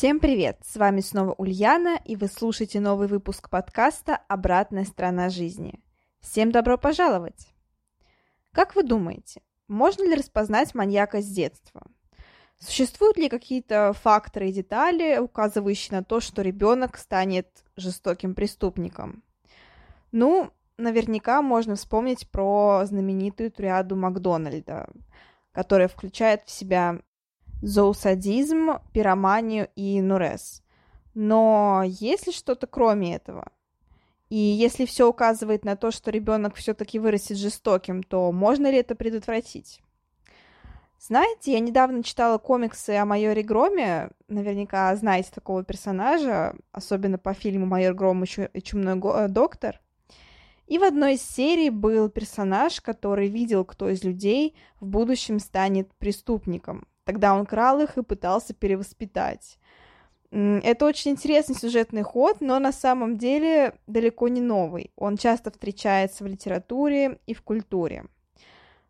Всем привет! С вами снова Ульяна, и вы слушаете новый выпуск подкаста «Обратная сторона жизни». Всем добро пожаловать! Как вы думаете, можно ли распознать маньяка с детства? Существуют ли какие-то факторы и детали, указывающие на то, что ребенок станет жестоким преступником? Ну, наверняка можно вспомнить про знаменитую триаду Макдональда, которая включает в себя зоосадизм, пироманию и нурез. Но есть ли что-то кроме этого? И если все указывает на то, что ребенок все-таки вырастет жестоким, то можно ли это предотвратить? Знаете, я недавно читала комиксы о майоре Громе. Наверняка знаете такого персонажа, особенно по фильму «Майор Гром и чумной э, доктор». И в одной из серий был персонаж, который видел, кто из людей в будущем станет преступником. Тогда он крал их и пытался перевоспитать. Это очень интересный сюжетный ход, но на самом деле далеко не новый. Он часто встречается в литературе и в культуре.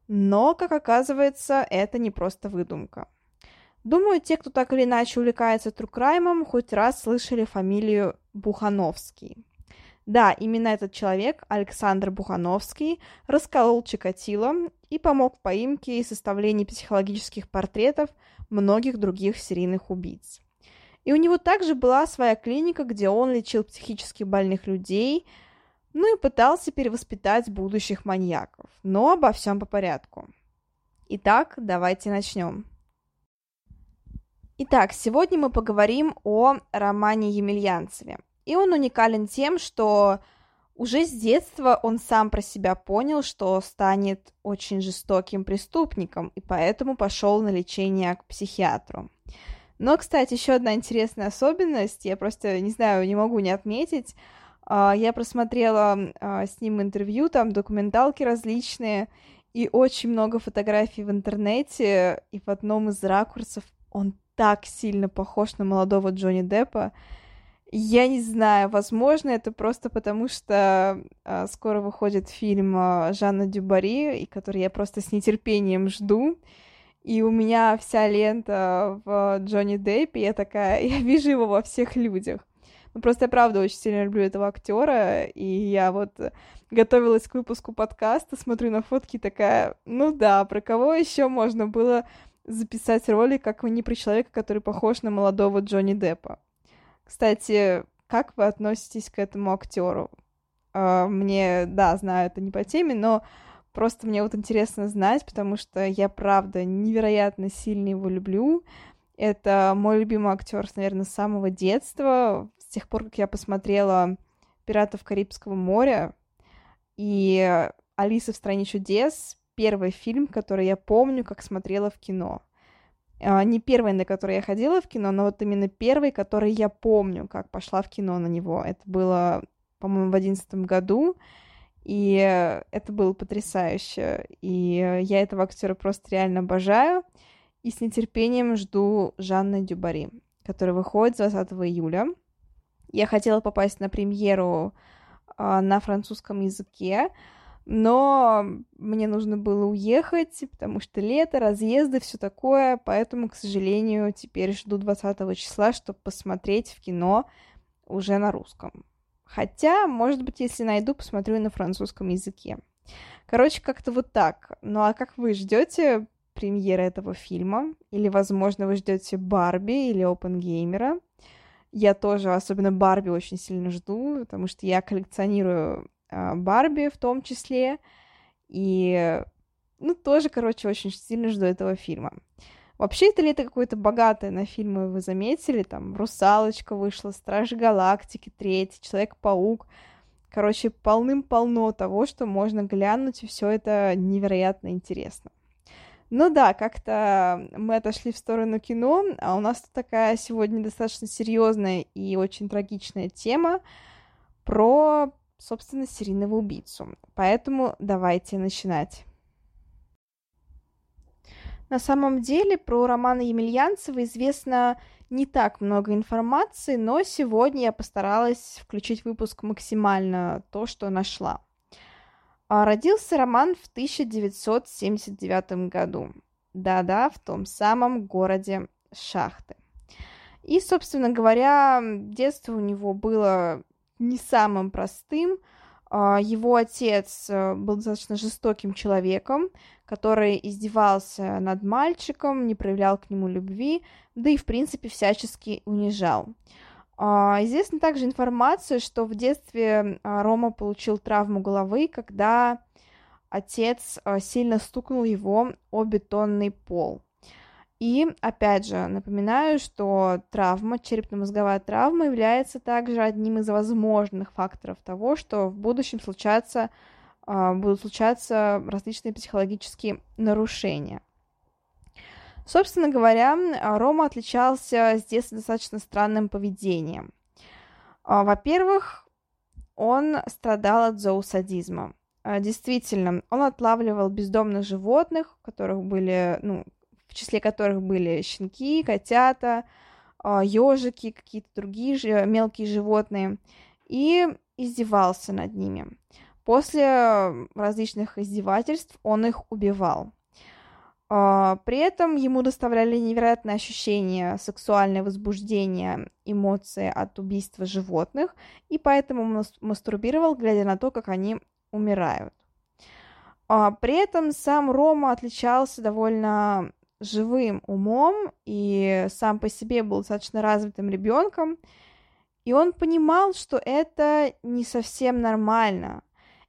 Но, как оказывается, это не просто выдумка. Думаю, те, кто так или иначе увлекается true crime ом, хоть раз слышали фамилию Бухановский. Да, именно этот человек, Александр Бухановский, расколол Чикатило и помог в поимке и составлении психологических портретов многих других серийных убийц. И у него также была своя клиника, где он лечил психически больных людей, ну и пытался перевоспитать будущих маньяков. Но обо всем по порядку. Итак, давайте начнем. Итак, сегодня мы поговорим о романе Емельянцеве – и он уникален тем, что уже с детства он сам про себя понял, что станет очень жестоким преступником, и поэтому пошел на лечение к психиатру. Но, кстати, еще одна интересная особенность, я просто не знаю, не могу не отметить. А, я просмотрела а, с ним интервью, там документалки различные, и очень много фотографий в интернете, и в одном из ракурсов он так сильно похож на молодого Джонни Деппа. Я не знаю, возможно, это просто потому, что э, скоро выходит фильм э, Жанна Дюбари, и который я просто с нетерпением жду. И у меня вся лента в Джонни Деппе, я такая, я вижу его во всех людях. Ну, просто я правда очень сильно люблю этого актера, и я вот готовилась к выпуску подкаста, смотрю на фотки такая, ну да, про кого еще можно было записать ролик, как не про человека, который похож на молодого Джонни Деппа. Кстати, как вы относитесь к этому актеру? А, мне, да, знаю, это не по теме, но просто мне вот интересно знать, потому что я, правда, невероятно сильно его люблю. Это мой любимый актер, наверное, с самого детства, с тех пор, как я посмотрела «Пиратов Карибского моря» и «Алиса в стране чудес», первый фильм, который я помню, как смотрела в кино. А, не первый, на который я ходила в кино, но вот именно первый, который я помню, как пошла в кино на него. Это было, по-моему, в одиннадцатом году, и это было потрясающе. И я этого актера просто реально обожаю. И с нетерпением жду Жанны Дюбари, которая выходит 20 июля. Я хотела попасть на премьеру э, на французском языке, но мне нужно было уехать, потому что лето, разъезды, все такое, поэтому, к сожалению, теперь жду 20 числа, чтобы посмотреть в кино уже на русском. Хотя, может быть, если найду, посмотрю и на французском языке. Короче, как-то вот так. Ну а как вы ждете премьеры этого фильма? Или, возможно, вы ждете Барби или Опенгеймера? Я тоже, особенно Барби, очень сильно жду, потому что я коллекционирую Барби в том числе. И, ну, тоже, короче, очень сильно жду этого фильма. Вообще, это лето какое-то богатое на фильмы, вы заметили? Там «Русалочка» вышла, «Стражи Галактики», «Третий», «Человек-паук». Короче, полным-полно того, что можно глянуть, и все это невероятно интересно. Ну да, как-то мы отошли в сторону кино, а у нас тут такая сегодня достаточно серьезная и очень трагичная тема про, собственно, серийного убийцу. Поэтому давайте начинать. На самом деле про романа Емельянцева известно не так много информации, но сегодня я постаралась включить в выпуск максимально то, что нашла. А, родился роман в 1979 году. Да-да, в том самом городе Шахты. И, собственно говоря, детство у него было не самым простым. А, его отец э, был достаточно жестоким человеком, который издевался над мальчиком, не проявлял к нему любви, да и, в принципе, всячески унижал. А, известна также информация, что в детстве а, Рома получил травму головы, когда отец а, сильно стукнул его о бетонный пол. И, опять же, напоминаю, что травма, черепно-мозговая травма является также одним из возможных факторов того, что в будущем случаться, будут случаться различные психологические нарушения. Собственно говоря, Рома отличался детства достаточно странным поведением. А, во-первых, он страдал от зоосадизма. А, действительно, он отлавливал бездомных животных, у которых были, ну, в числе которых были щенки, котята, ежики, а, какие-то другие же мелкие животные, и издевался над ними. После различных издевательств он их убивал. А, при этом ему доставляли невероятное ощущение сексуальное возбуждение, эмоции от убийства животных, и поэтому мастурбировал, глядя на то, как они умирают. А, при этом сам Рома отличался довольно живым умом и сам по себе был достаточно развитым ребенком, и он понимал, что это не совсем нормально,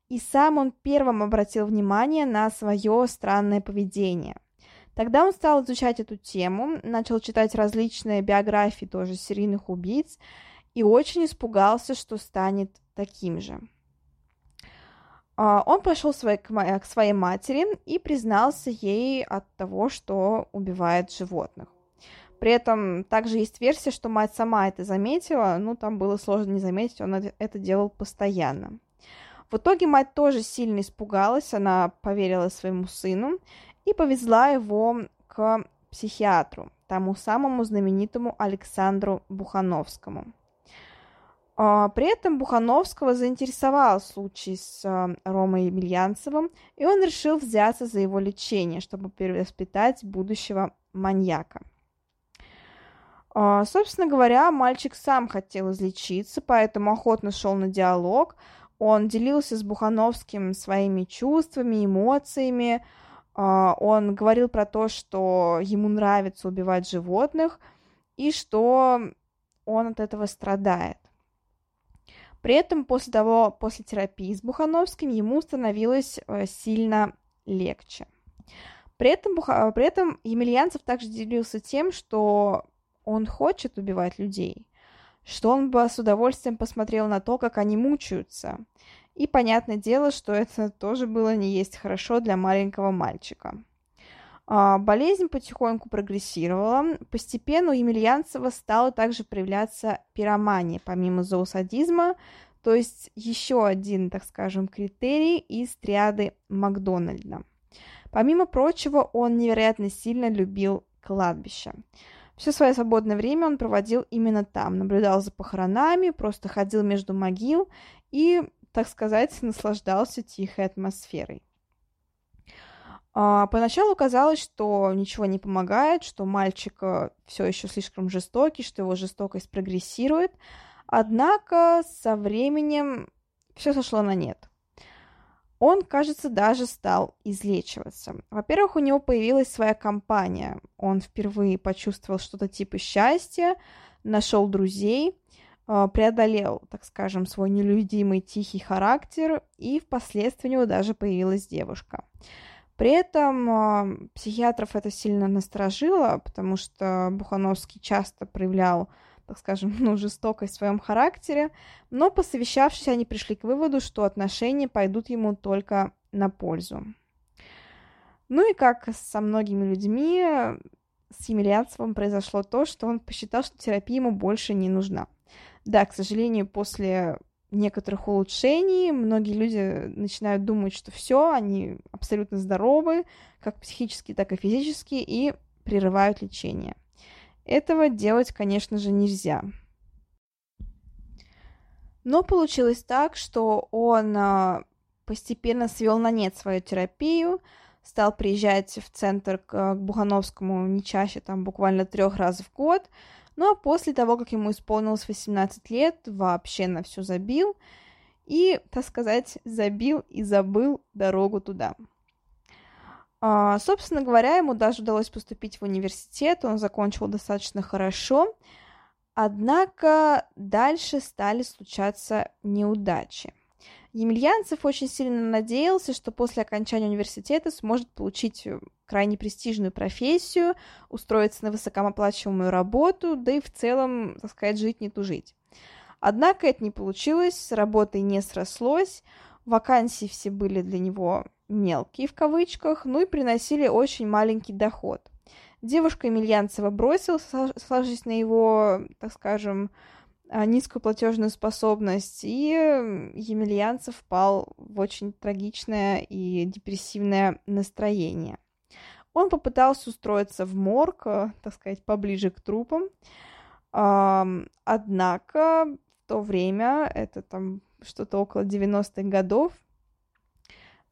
и сам он первым обратил внимание на свое странное поведение – Тогда он стал изучать эту тему, начал читать различные биографии тоже серийных убийц и очень испугался, что станет таким же. А, он пошел к своей матери и признался ей от того, что убивает животных. При этом также есть версия, что мать сама это заметила, но там было сложно не заметить, он это делал постоянно. В итоге мать тоже сильно испугалась, она поверила своему сыну и повезла его к психиатру, тому самому знаменитому Александру Бухановскому. А, при этом Бухановского заинтересовал случай с а, Ромой Емельянцевым, и он решил взяться за его лечение, чтобы перевоспитать будущего маньяка. А, собственно говоря, мальчик сам хотел излечиться, поэтому охотно шел на диалог. Он делился с Бухановским своими чувствами, эмоциями, он говорил про то, что ему нравится убивать животных и что он от этого страдает. При этом после того, после терапии с Бухановским ему становилось э, сильно легче. При этом, Буха... при этом Емельянцев также делился тем, что он хочет убивать людей, что он бы с удовольствием посмотрел на то, как они мучаются, и понятное дело, что это тоже было не есть хорошо для маленького мальчика. А, болезнь потихоньку прогрессировала. Постепенно у Емельянцева стала также проявляться пиромания, помимо зоосадизма, то есть еще один, так скажем, критерий из триады Макдональда. Помимо прочего, он невероятно сильно любил кладбище. Все свое свободное время он проводил именно там, наблюдал за похоронами, просто ходил между могил и так сказать, наслаждался тихой атмосферой. А, поначалу казалось, что ничего не помогает, что мальчик э, все еще слишком жестокий, что его жестокость прогрессирует. Однако со временем все сошло на нет. Он, кажется, даже стал излечиваться. Во-первых, у него появилась своя компания. Он впервые почувствовал что-то типа счастья, нашел друзей, а, преодолел, так скажем, свой нелюдимый тихий характер, и впоследствии у него даже появилась девушка. При этом психиатров это сильно насторожило, потому что Бухановский часто проявлял, так скажем, ну, жестокость в своем характере, но посовещавшись, они пришли к выводу, что отношения пойдут ему только на пользу. Ну и как со многими людьми, с Емельянцевым произошло то, что он посчитал, что терапия ему больше не нужна. Да, к сожалению, после некоторых улучшений многие люди начинают думать, что все, они абсолютно здоровы, как психически, так и физически, и прерывают лечение. Этого делать, конечно же, нельзя. Но получилось так, что он а, постепенно свел на нет свою терапию, стал приезжать в центр к, к Бухановскому не чаще, там буквально трех раз в год. Ну а после того, как ему исполнилось 18 лет, вообще на все забил и, так сказать, забил и забыл дорогу туда. А, собственно говоря, ему даже удалось поступить в университет, он закончил достаточно хорошо, однако дальше стали случаться неудачи. Емельянцев очень сильно надеялся, что после окончания университета сможет получить э, крайне престижную профессию, устроиться на высокооплачиваемую работу, да и в целом, так сказать, жить не тужить. Однако это не получилось, с работой не срослось, вакансии все были для него мелкие в кавычках, ну и приносили очень маленький доход. Девушка Емельянцева бросилась, сложившись на его, так скажем, низкую платежную способность, и Емельянцев впал в очень трагичное и депрессивное настроение. Он попытался устроиться в морг, э, так сказать, поближе к трупам, однако в то время, это там что-то около 90-х годов,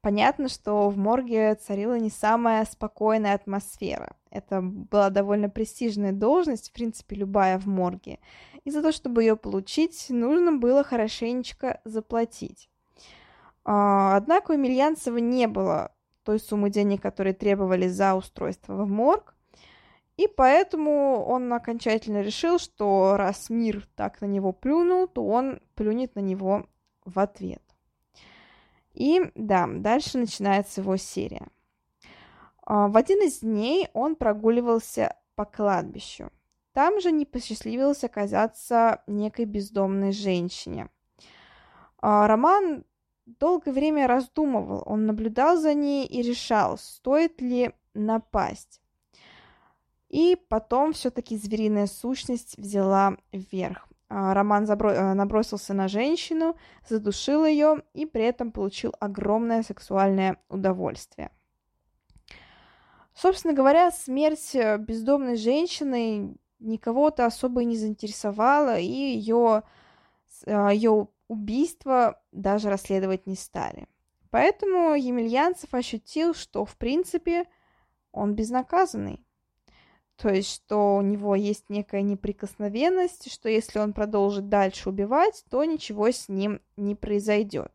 Понятно, что в морге царила не самая спокойная атмосфера. Это была довольно престижная должность, в принципе, любая в морге. И за то, чтобы ее получить, нужно было хорошенечко заплатить. А, однако у Емельянцева не было той суммы денег, которые требовали за устройство в морг, и поэтому он окончательно решил, что раз мир так на него плюнул, то он плюнет на него в ответ. И да, дальше начинается его серия. А, в один из дней он прогуливался по кладбищу. Там же не посчастливилось оказаться некой бездомной женщине. А, Роман долгое время раздумывал, он наблюдал за ней и решал, стоит ли напасть. И потом все-таки звериная сущность взяла вверх. А, Роман забро... Э, набросился на женщину, задушил ее и при этом получил огромное сексуальное удовольствие. Собственно говоря, смерть э, бездомной женщины никого-то особо и не заинтересовала, и ее, э, ее убийство даже расследовать не стали. Поэтому Емельянцев ощутил, что, в принципе, он безнаказанный. То есть, что у него есть некая неприкосновенность, что если он продолжит дальше убивать, то ничего с ним не произойдет.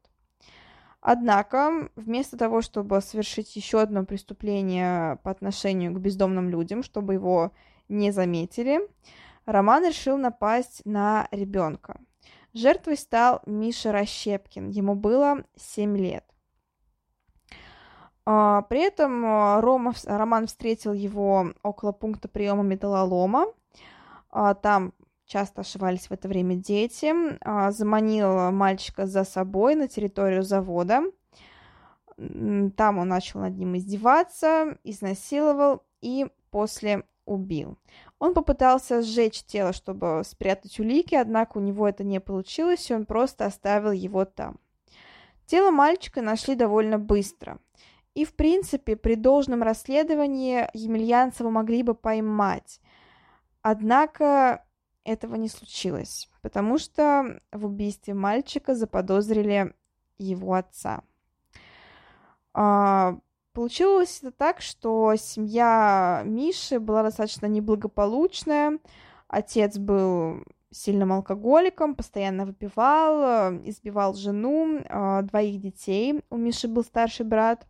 Однако, вместо того, чтобы совершить еще одно преступление по отношению к бездомным людям, чтобы его не заметили, Роман решил напасть на ребенка. Жертвой стал Миша Расщепкин, ему было 7 лет. А, при этом а, Рома, Роман встретил его около пункта приема металлолома. А, там часто ошивались в это время дети. Заманил мальчика за собой на территорию завода. Там он начал над ним издеваться, изнасиловал и после убил. Он попытался сжечь тело, чтобы спрятать улики, однако у него это не получилось, и он просто оставил его там. Тело мальчика нашли довольно быстро. И, в принципе, при должном расследовании Емельянцева могли бы поймать. Однако этого не случилось, потому что в убийстве мальчика заподозрили его отца. А, получилось это так, что семья Миши была достаточно неблагополучная. Отец был сильным алкоголиком, постоянно выпивал, избивал жену, а, двоих детей. У Миши был старший брат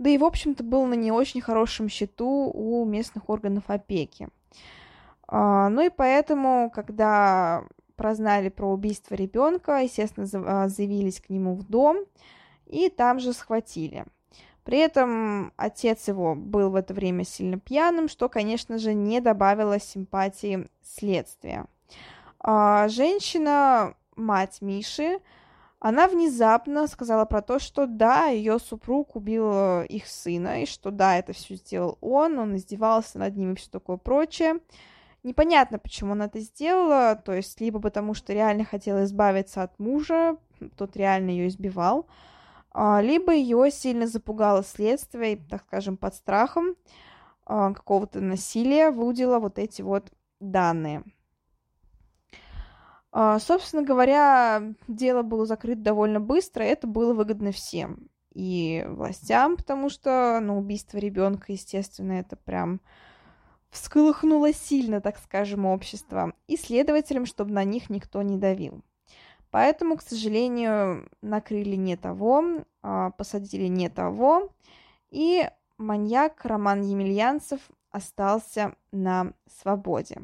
да и, в общем-то, был на не очень хорошем счету у местных органов опеки. А, ну и поэтому, когда прознали про убийство ребенка, естественно, а, заявились к нему в дом и там же схватили. При этом отец его был в это время сильно пьяным, что, конечно же, не добавило симпатии следствия. А, женщина, мать Миши, Она внезапно сказала про то, что да, ее супруг убил их сына, и что да, это все сделал он, он издевался над ним и все такое прочее. Непонятно, почему она это сделала, то есть либо потому, что реально хотела избавиться от мужа, тот реально ее избивал, а, либо ее сильно запугало следствие, так скажем, под страхом а, какого-то насилия выудила вот эти вот данные. А, собственно говоря, дело было закрыто довольно быстро, и это было выгодно всем. И властям, потому что, ну, убийство ребенка, естественно, это прям всколыхнуло сильно, так скажем, общество, и следователям, чтобы на них никто не давил. Поэтому, к сожалению, накрыли не того, а, посадили не того, и маньяк Роман Емельянцев остался на свободе.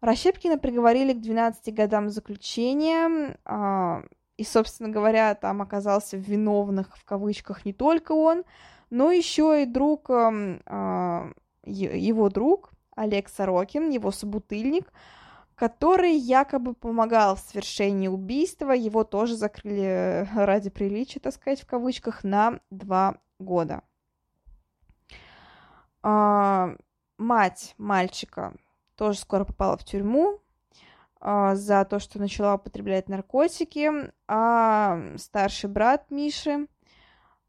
Рощепкина приговорили к 12 годам заключения, а, и, собственно говоря, там оказался виновных, в кавычках, не только он, но еще и друг, а, его друг Олег Сорокин, его собутыльник, который якобы помогал в совершении убийства. Его тоже закрыли ради приличия, так сказать, в кавычках, на два года. А, мать мальчика тоже скоро попала в тюрьму а, за то, что начала употреблять наркотики, а старший брат Миши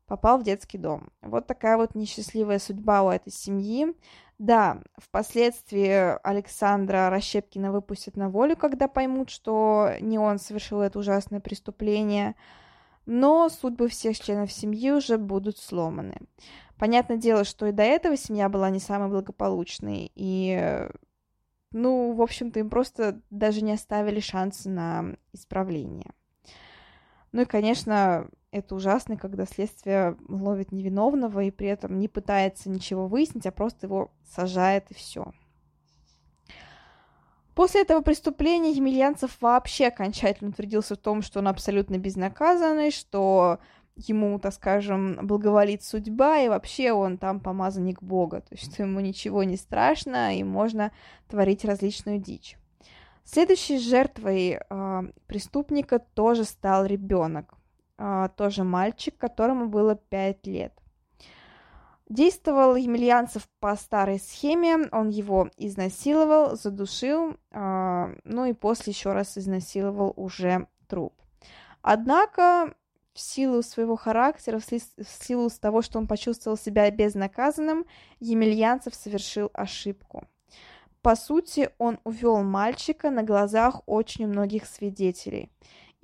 попал в детский дом. Вот такая вот несчастливая судьба у этой семьи. Да, впоследствии Александра Расщепкина выпустят на волю, когда поймут, что не он совершил это ужасное преступление, но судьбы всех членов семьи уже будут сломаны. Понятное дело, что и до этого семья была не самой благополучной, и ну, в общем-то, им просто даже не оставили шансы на исправление. Ну и, конечно, это ужасно, когда следствие ловит невиновного и при этом не пытается ничего выяснить, а просто его сажает и все. После этого преступления Емельянцев вообще окончательно утвердился в том, что он абсолютно безнаказанный, что ему, так скажем, благоволит судьба, и вообще он там помазанник Бога, то есть ему ничего не страшно, и можно творить различную дичь. Следующей жертвой э, преступника тоже стал ребенок, тоже мальчик, которому было 5 лет. Действовал Емельянцев по старой схеме, он его изнасиловал, задушил, э, ну и после еще раз изнасиловал уже труп. Однако в силу своего характера, в силу того, что он почувствовал себя безнаказанным, Емельянцев совершил ошибку. По сути, он увел мальчика на глазах очень многих свидетелей.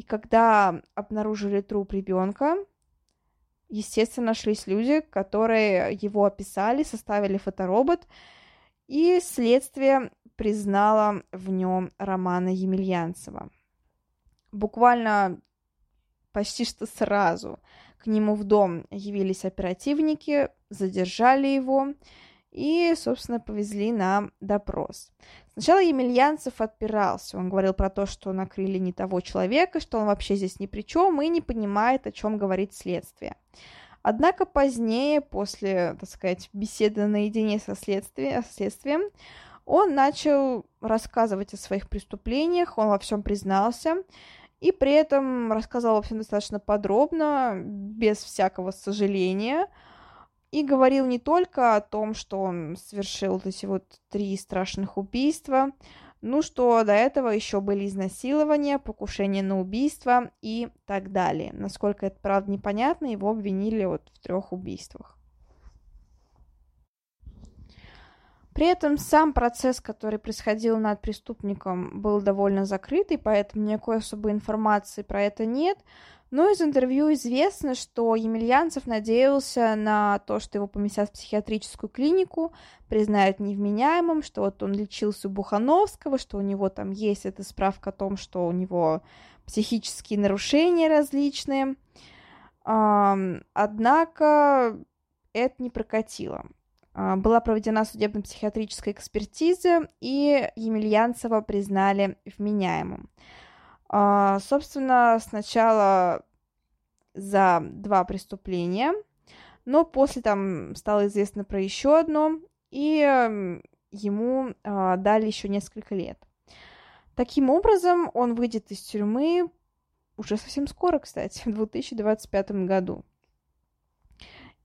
И когда обнаружили труп ребенка, естественно, нашлись люди, которые его описали, составили фоторобот, и следствие признало в нем Романа Емельянцева. Буквально почти что сразу к нему в дом явились оперативники, задержали его и, собственно, повезли на допрос. Сначала Емельянцев отпирался. Он говорил про то, что накрыли не того человека, что он вообще здесь ни при чем и не понимает, о чем говорит следствие. Однако позднее, после, так сказать, беседы наедине со следствием, следствием он начал рассказывать о своих преступлениях, он во всем признался, и при этом рассказал всем достаточно подробно, без всякого сожаления, и говорил не только о том, что он совершил вот эти вот три страшных убийства, ну что до этого еще были изнасилования, покушение на убийство и так далее. Насколько это правда непонятно, его обвинили вот в трех убийствах. При этом сам процесс, который происходил над преступником, был довольно закрытый, поэтому никакой особой информации про это нет. Но из интервью известно, что Емельянцев надеялся на то, что его поместят в психиатрическую клинику, признают невменяемым, что вот он лечился у Бухановского, что у него там есть эта справка о том, что у него психические нарушения различные. Однако это не прокатило. А, была проведена судебно-психиатрическая экспертиза, и Емельянцева признали вменяемым. А, собственно, сначала за два преступления, но после там стало известно про еще одно, и ему а, дали еще несколько лет. Таким образом, он выйдет из тюрьмы уже совсем скоро, кстати, в 2025 году.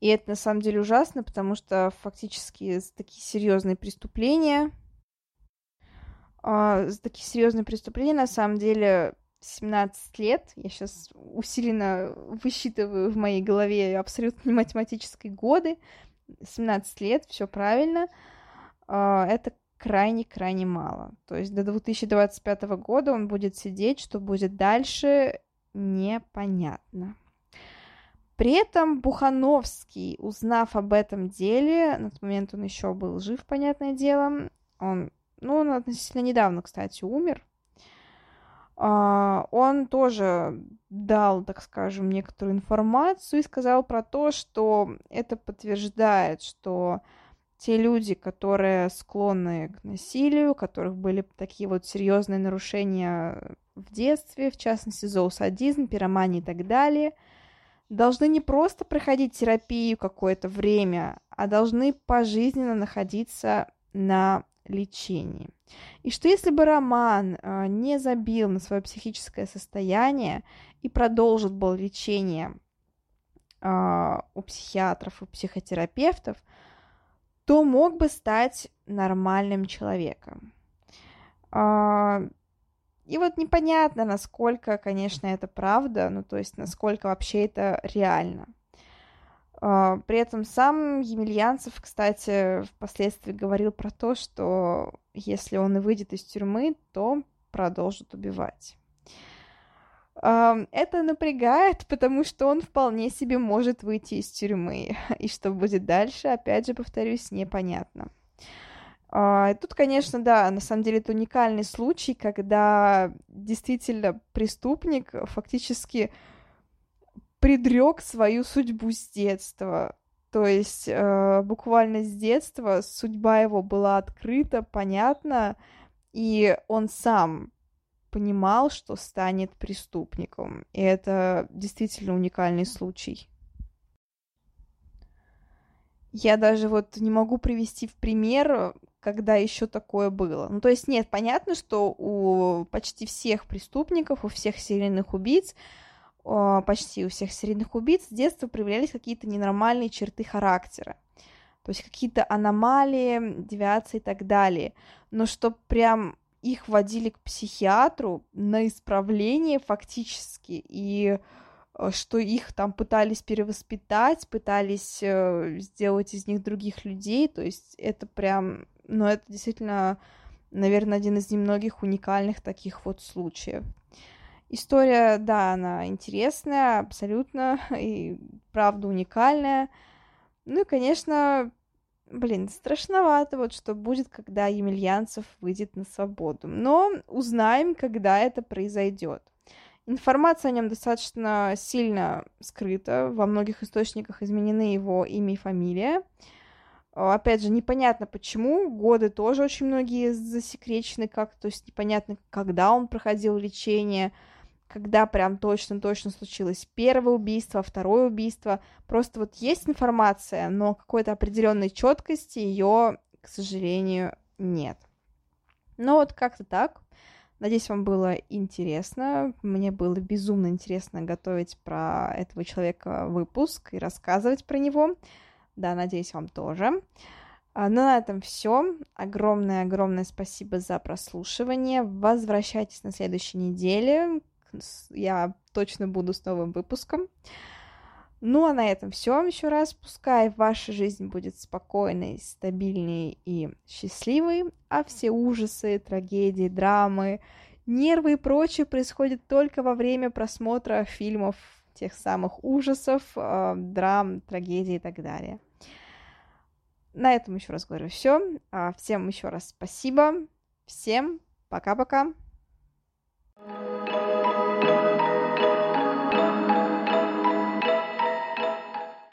И это на самом деле ужасно, потому что фактически такие серьезные преступления, э, такие серьезные преступления на самом деле 17 лет, я сейчас усиленно высчитываю в моей голове абсолютно не математические годы, 17 лет, все правильно, а, это крайне-крайне мало. То есть до 2025 года он будет сидеть, что будет дальше, непонятно. При этом Бухановский, узнав об этом деле, на тот момент он еще был жив, понятное дело, он, ну, он относительно недавно, кстати, умер, а, он тоже дал, так скажем, некоторую информацию и сказал про то, что это подтверждает, что те люди, которые склонны к насилию, у которых были такие вот серьезные нарушения в детстве, в частности, зоосадизм, пиромания и так далее, должны не просто проходить терапию какое-то время, а должны пожизненно находиться на лечении. И что если бы Роман э, не забил на свое психическое состояние и продолжил бы лечение э, у психиатров и психотерапевтов, то мог бы стать нормальным человеком. Э, и вот непонятно, насколько, конечно, это правда, ну то есть насколько вообще это реально. А, при этом сам Емельянцев, кстати, впоследствии говорил про то, что если он и выйдет из тюрьмы, то продолжит убивать. А, это напрягает, потому что он вполне себе может выйти из тюрьмы. И что будет дальше, опять же, повторюсь, непонятно. А, тут, конечно, да, на самом деле это уникальный случай, когда действительно преступник фактически предрек свою судьбу с детства. То есть э, буквально с детства судьба его была открыта, понятна, и он сам понимал, что станет преступником. И это действительно уникальный случай. Я даже вот не могу привести в пример, когда еще такое было. Ну, то есть, нет, понятно, что у почти всех преступников, у всех серийных убийц почти у всех серийных убийц с детства проявлялись какие-то ненормальные черты характера. То есть какие-то аномалии, девиации и так далее. Но что прям их водили к психиатру на исправление фактически, и э, что их там пытались перевоспитать, пытались э, сделать из них других людей, то есть это прям, ну это действительно, наверное, один из немногих уникальных таких вот случаев. История, да, она интересная, абсолютно, и правда уникальная. Ну и, конечно, блин, страшновато вот, что будет, когда Емельянцев выйдет на свободу. Но узнаем, когда это произойдет. Информация о нем достаточно сильно скрыта. Во многих источниках изменены его имя и фамилия. Опять же, непонятно почему. Годы тоже очень многие засекречены как, то есть непонятно, когда он проходил лечение, когда прям точно-точно случилось первое убийство, второе убийство. Просто вот есть информация, но какой-то определенной четкости ее, к сожалению, нет. Но вот как-то так. Надеюсь, вам было интересно. Мне было безумно интересно готовить про этого человека выпуск и рассказывать про него. Да, надеюсь, вам тоже. А, ну, на этом все. Огромное-огромное спасибо за прослушивание. Возвращайтесь на следующей неделе я точно буду с новым выпуском. Ну а на этом все еще раз. Пускай ваша жизнь будет спокойной, стабильной и счастливой, а все ужасы, трагедии, драмы, нервы и прочее происходят только во время просмотра фильмов тех самых ужасов, э, драм, трагедий и так далее. На этом еще раз говорю все. А, всем еще раз спасибо. Всем пока-пока. thank you